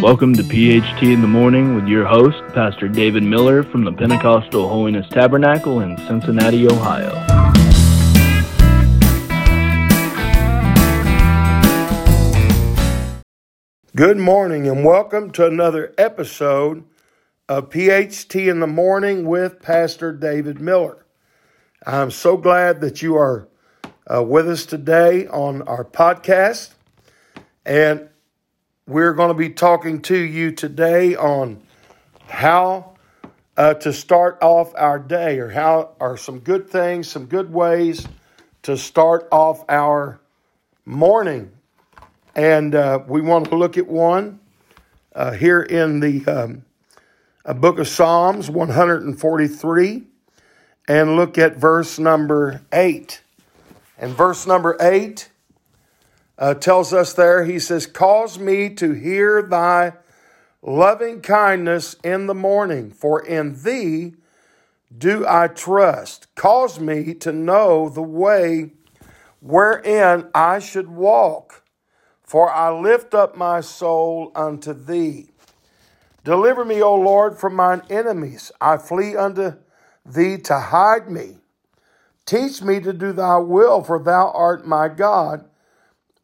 Welcome to PHT in the Morning with your host, Pastor David Miller from the Pentecostal Holiness Tabernacle in Cincinnati, Ohio. Good morning and welcome to another episode of PHT in the Morning with Pastor David Miller. I'm so glad that you are uh, with us today on our podcast. And we're going to be talking to you today on how uh, to start off our day, or how are some good things, some good ways to start off our morning. And uh, we want to look at one uh, here in the um, book of Psalms 143 and look at verse number 8. And verse number 8 uh, tells us there, he says, Cause me to hear thy loving kindness in the morning, for in thee do I trust. Cause me to know the way wherein I should walk, for I lift up my soul unto thee. Deliver me, O Lord, from mine enemies. I flee unto thee to hide me. Teach me to do thy will, for thou art my God.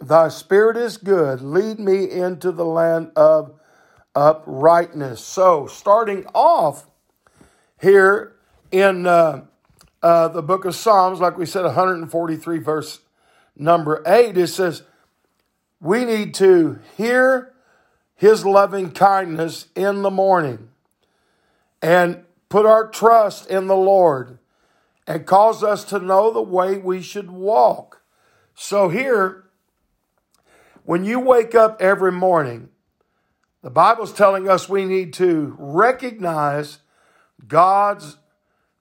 Thy spirit is good. Lead me into the land of uprightness. So, starting off here in uh, uh, the book of Psalms, like we said, 143, verse number 8, it says, We need to hear his loving kindness in the morning and put our trust in the Lord and cause us to know the way we should walk. So, here, when you wake up every morning, the Bible's telling us we need to recognize God's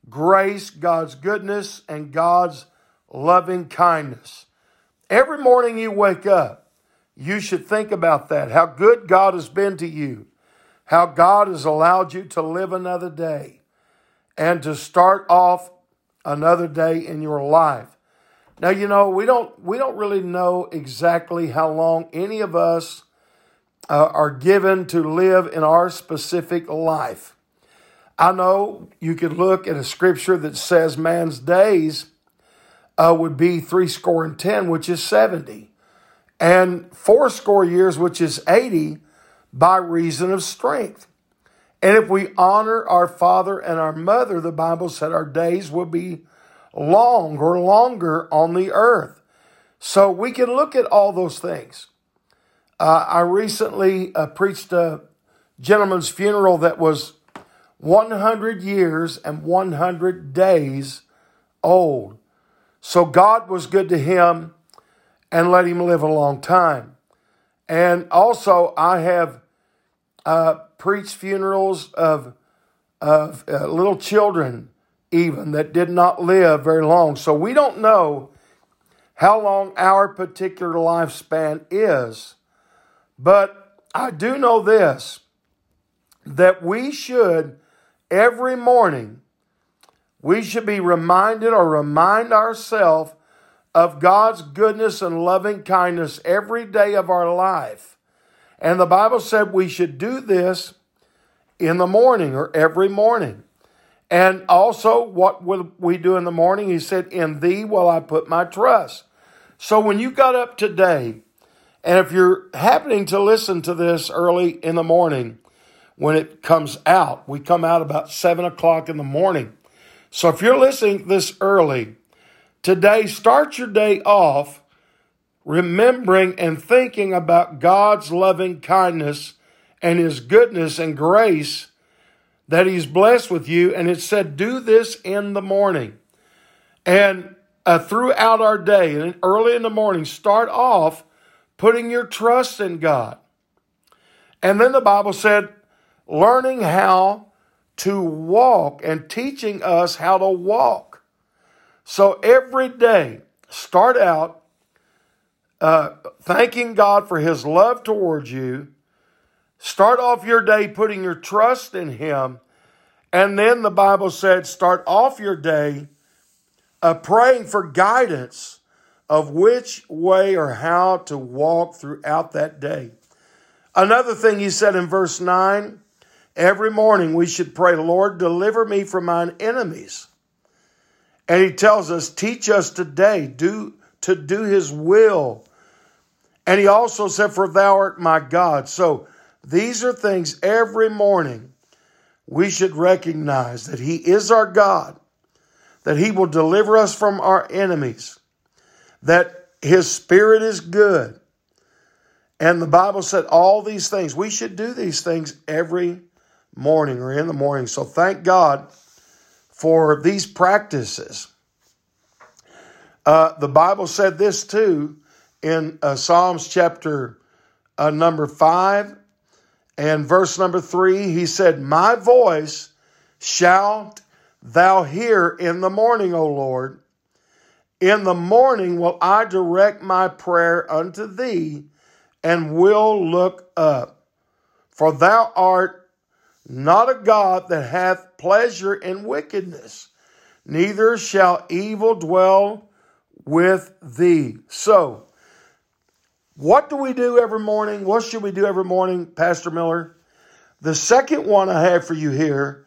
grace, God's goodness, and God's loving kindness. Every morning you wake up, you should think about that. How good God has been to you, how God has allowed you to live another day and to start off another day in your life. Now you know we don't we don't really know exactly how long any of us uh, are given to live in our specific life. I know you could look at a scripture that says man's days uh, would be three score and ten, which is seventy, and four score years, which is eighty, by reason of strength. And if we honor our father and our mother, the Bible said our days will be long or longer on the earth. So we can look at all those things. Uh, I recently uh, preached a gentleman's funeral that was 100 years and 100 days old. So God was good to him and let him live a long time. And also, I have uh, preached funerals of, of uh, little children even that did not live very long. So we don't know how long our particular lifespan is. But I do know this that we should every morning we should be reminded or remind ourselves of God's goodness and loving kindness every day of our life. And the Bible said we should do this in the morning or every morning. And also, what will we do in the morning? He said, In thee will I put my trust. So when you got up today, and if you're happening to listen to this early in the morning, when it comes out, we come out about seven o'clock in the morning. So if you're listening this early, today, start your day off remembering and thinking about God's loving kindness and His goodness and grace that he's blessed with you. And it said, do this in the morning. And uh, throughout our day, and early in the morning, start off putting your trust in God. And then the Bible said, learning how to walk and teaching us how to walk. So every day, start out uh, thanking God for His love towards you Start off your day putting your trust in Him. And then the Bible said, start off your day uh, praying for guidance of which way or how to walk throughout that day. Another thing he said in verse 9 every morning we should pray, Lord, deliver me from mine enemies. And he tells us, teach us today do, to do his will. And he also said, For thou art my God. So these are things every morning we should recognize that he is our God, that he will deliver us from our enemies, that his spirit is good. And the Bible said all these things. We should do these things every morning or in the morning. So thank God for these practices. Uh, the Bible said this too in uh, Psalms chapter uh, number five and verse number three. He said, My voice shalt thou hear in the morning, O Lord. In the morning will I direct my prayer unto thee and will look up. For thou art not a God that hath pleasure in wickedness, neither shall evil dwell with thee. So, what do we do every morning? What should we do every morning, Pastor Miller? The second one I have for you here,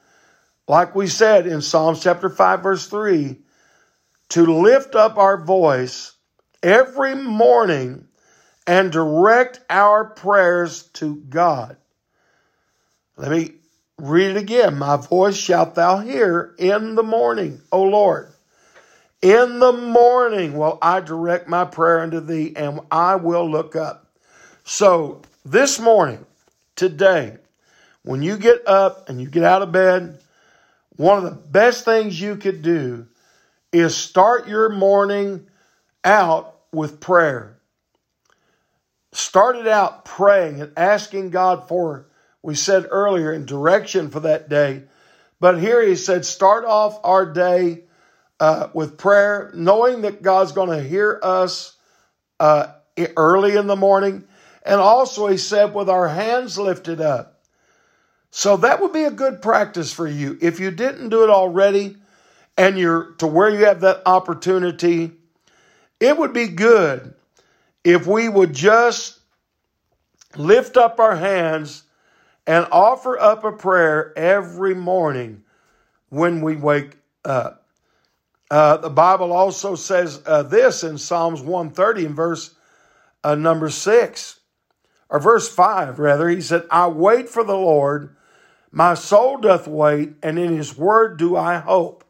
like we said in Psalms chapter 5, verse 3, to lift up our voice every morning and direct our prayers to God. Let me Read it again. My voice shalt thou hear in the morning, O Lord. In the morning will I direct my prayer unto thee, and I will look up. So this morning, today, when you get up and you get out of bed, one of the best things you could do is start your morning out with prayer. Start it out praying and asking God for we said earlier in direction for that day. But here he said, start off our day uh, with prayer, knowing that God's going to hear us uh, early in the morning. And also, he said, with our hands lifted up. So that would be a good practice for you. If you didn't do it already and you're to where you have that opportunity, it would be good if we would just lift up our hands and offer up a prayer every morning when we wake up. Uh, the Bible also says uh, this in Psalms 130 in verse uh, number 6, or verse 5, rather. He said, I wait for the Lord, my soul doth wait, and in his word do I hope.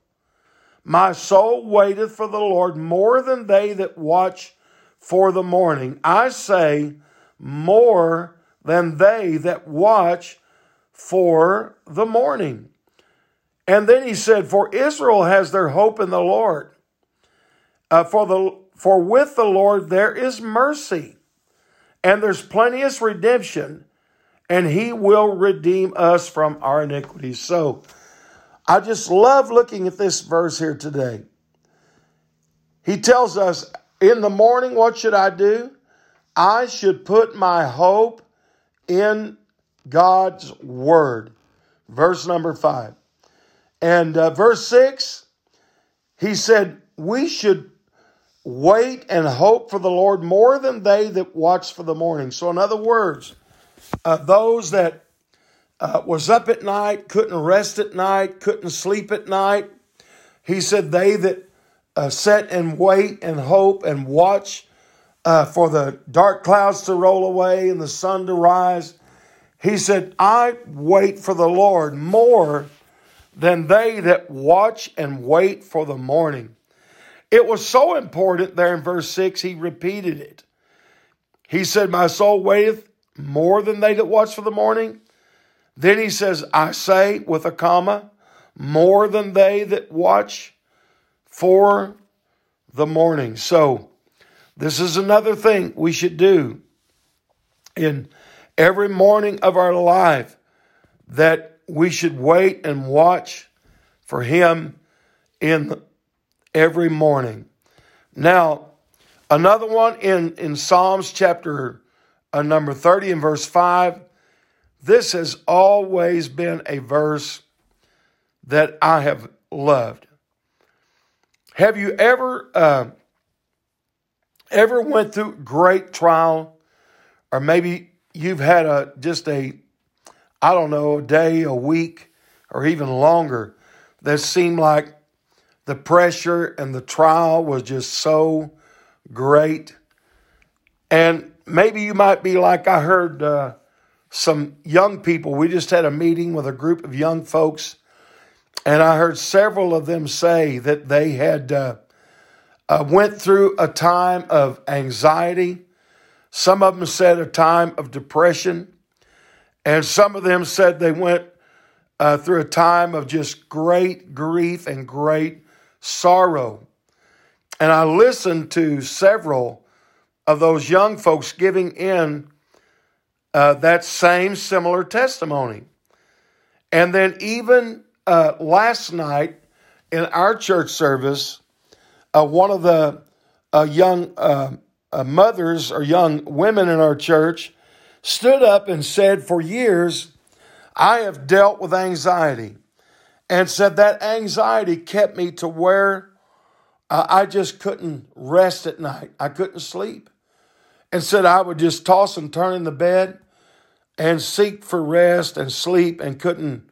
My soul waiteth for the Lord more than they that watch for the morning. I say, more than they that watch for the morning. And then he said, For Israel has their hope in the Lord. Uh, for, the, for with the Lord there is mercy, and there's plenteous redemption, and he will redeem us from our iniquities. So I just love looking at this verse here today. He tells us, In the morning, what should I do? I should put my hope in God's word. Verse number five. And uh, verse six, he said, We should wait and hope for the Lord more than they that watch for the morning. So, in other words, uh, those that uh, was up at night, couldn't rest at night, couldn't sleep at night, he said, They that uh, sit and wait and hope and watch uh, for the dark clouds to roll away and the sun to rise he said, I wait for the Lord more than they that watch and wait for the morning. It was so important there in verse 6, he repeated it. He said, My soul waiteth more than they that watch for the morning. Then he says, I say, with a comma, more than they that watch for the morning. So, this is another thing we should do in every morning of our life that we should wait and watch for Him in every morning. Now, another one in, in Psalms chapter uh, number 30 and verse 5. This has always been a verse that I have loved. Have you ever uh, ever went through great trial, or maybe you've had a just a, I don't know, a day, a week, or even longer that seemed like the pressure and the trial was just so great. And maybe you might be like I heard uh, some young people. We just had a meeting with a group of young folks, and I heard several of them say that they had uh, uh, went through a time of anxiety. Some of them said a time of depression, and some of them said they went uh, through a time of just great grief and great sorrow. And I listened to several of those young folks giving in uh, that same similar testimony. And then, even uh, last night in our church service, uh, one of the uh, young uh, mothers or young women in our church stood up and said, For years, I have dealt with anxiety and said that anxiety kept me to where uh, I just couldn't rest at night. I couldn't sleep. And said I would just toss and turn in the bed and seek for rest and sleep and couldn't,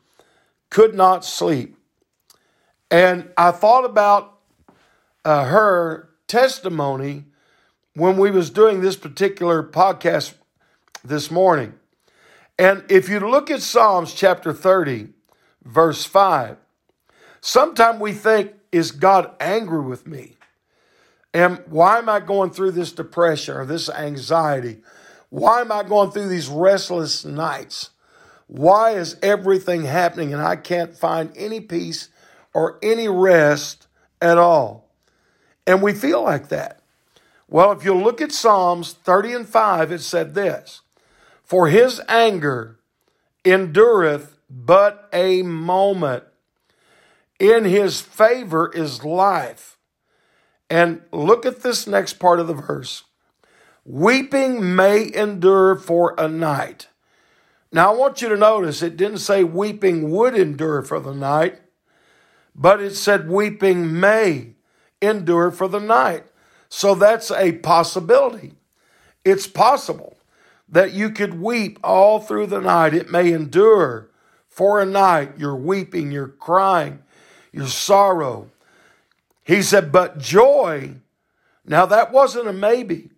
could not sleep. And I thought about uh, her testimony when we was doing this particular podcast this morning. And if you look at Psalms chapter 30, verse 5. Sometimes we think, is God angry with me? And why am I going through this depression or this anxiety? Why am I going through these restless nights? Why is everything happening and I can't find any peace or any rest at all? And we feel like that. Well, if you look at Psalms 30 and 5, it said this For his anger endureth but a moment. In his favor is life. And look at this next part of the verse. Weeping may endure for a night. Now, I want you to notice it didn't say weeping would endure for the night, but it said weeping may endure for the night. So that's a possibility. It's possible that you could weep all through the night. It may endure for a night, you're weeping, you're crying, your sorrow. He said, but joy, now that wasn't a maybe,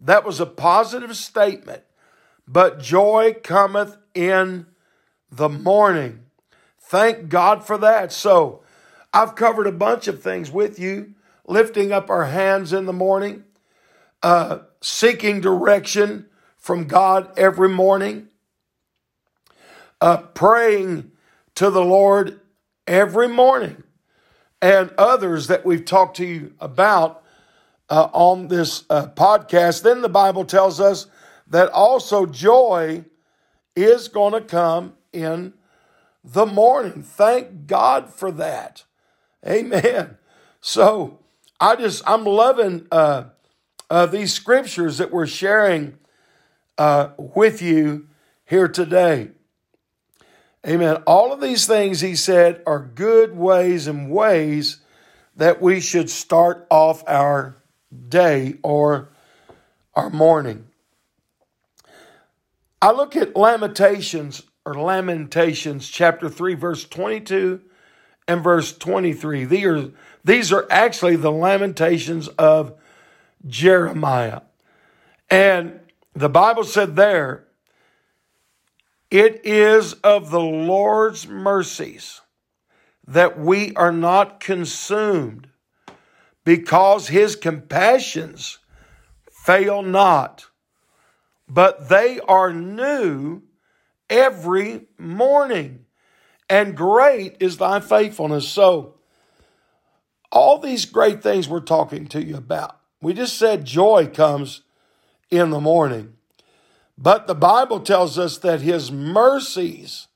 that was a positive statement. But joy cometh in the morning. Thank God for that. So I've covered a bunch of things with you lifting up our hands in the morning, uh, seeking direction from God every morning, uh, praying to the Lord every morning, and others that we've talked to you about uh, on this uh, podcast. Then the Bible tells us that also joy is going to come in the morning. Thank God for that. Amen. So I just, I'm loving uh, uh, these scriptures that we're sharing uh, with you here today. Amen. All of these things, he said, are good ways and ways that we should start off our day or our morning. I look at Lamentations or Lamentations chapter 3, verse 22 and verse 23. These are, these are actually the Lamentations of Jeremiah. And the Bible said there, it is of the Lord's mercies that we are not consumed because his compassions fail not, but they are new every morning. And great is thy faithfulness. So, all these great things we're talking to you about, we just said joy comes in the morning. But the Bible tells us that his mercies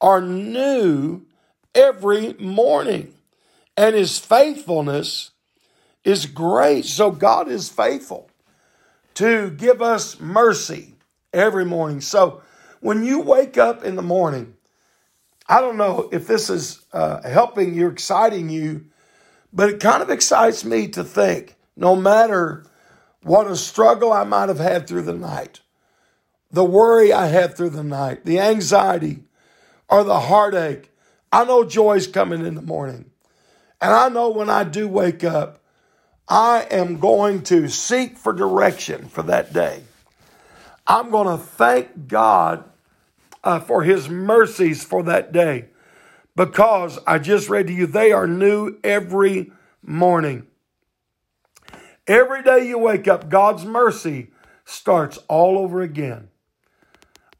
are new every morning, and his faithfulness is great. So God is faithful to give us mercy every morning. So when you wake up in the morning, I don't know if this is uh, helping you, exciting you, but it kind of excites me to think no matter what a struggle I might have had through the night, the worry I had through the night, the anxiety or the heartache. I know joy's coming in the morning. And I know when I do wake up, I am going to seek for direction for that day. I'm going to thank God uh, for his mercies for that day because I just read to you, they are new every morning. Every day you wake up, God's mercy starts all over again.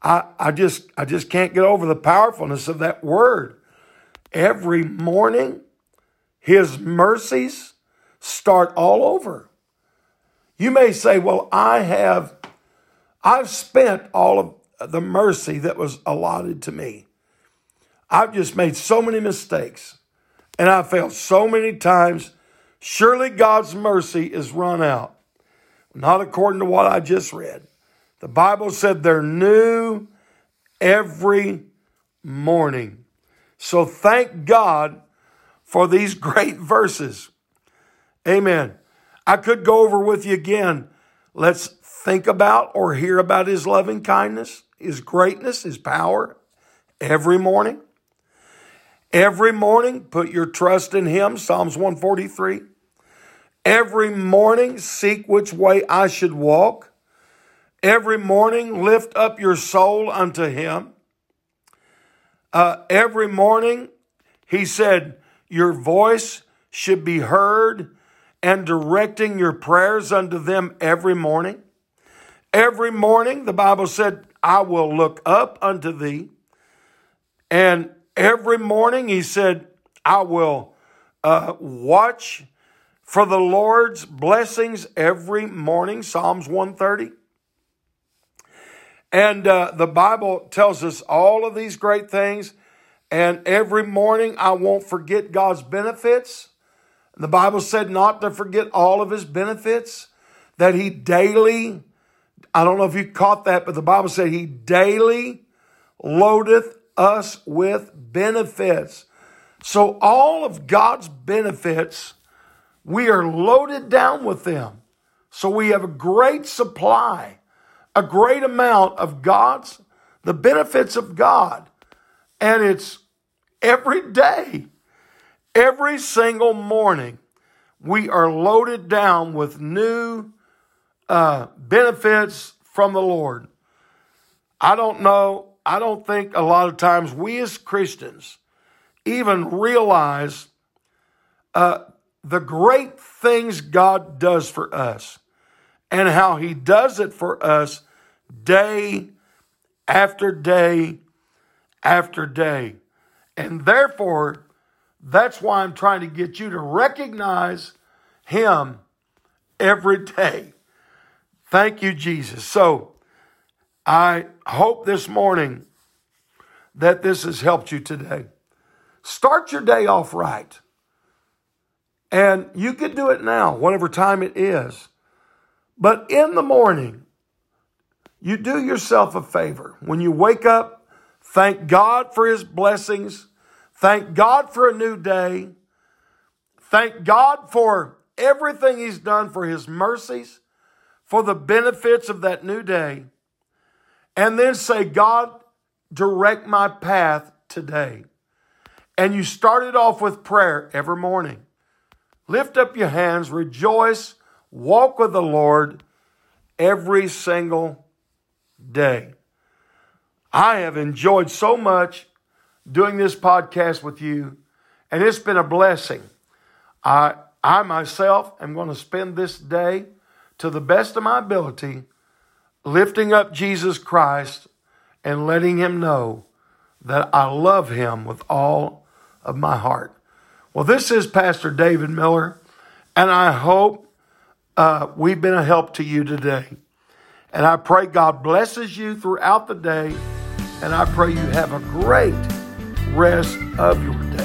I, I just I just can't get over the powerfulness of that word. Every morning, his mercies start all over. You may say, well, I have I've spent all of the mercy that was allotted to me. I've just made so many mistakes and I failed so many times. Surely God's mercy is run out. Not according to what I just read. The Bible said they're new every morning. So thank God for these great verses. Amen. I could go over with you again. Let's think about or hear about his loving kindness, his greatness, his power every morning. Every morning, put your trust in him, Psalms 143. Every morning, seek which way I should walk. Every morning, lift up your soul unto him. Uh, every morning, he said, Your voice should be heard and directing your prayers unto them every morning. Every morning, the Bible said, I will look up unto thee. And every morning, he said, I will uh, watch for the Lord's blessings every morning, Psalms 130. And uh, the Bible tells us all of these great things. And every morning, I won't forget God's benefits. The Bible said not to forget all of his benefits, that he daily, I don't know if you caught that, but the Bible said he daily loadeth us with benefits. So all of God's benefits we are loaded down with them. So we have a great supply, a great amount of God's, the benefits of God. And it's every day, every single morning, we are loaded down with new uh, benefits from the Lord. I don't know, I don't think a lot of times we as Christians even realize uh, the great things God does for us and how He does it for us day after day after day. And therefore, that's why I'm trying to get you to recognize Him every day. Thank you, Jesus. So I hope this morning that this has helped you today. Start your day off right. And you can do it now, whatever time it is. But in the morning, you do yourself a favor. When you wake up, thank God for his blessings. Thank God for a new day. Thank God for everything he's done for his mercies, for the benefits of that new day. And then say, God, direct my path today. And you start it off with prayer every morning. Lift up your hands, rejoice, walk with the Lord every single day. I have enjoyed so much doing this podcast with you, and it's been a blessing. I, I myself am going to spend this day to the best of my ability lifting up Jesus Christ and letting him know that I love him with all of my heart. Well, this is Pastor David Miller, and I hope uh, we've been a help to you today. And I pray God blesses you throughout the day, and I pray you have a great rest of your day.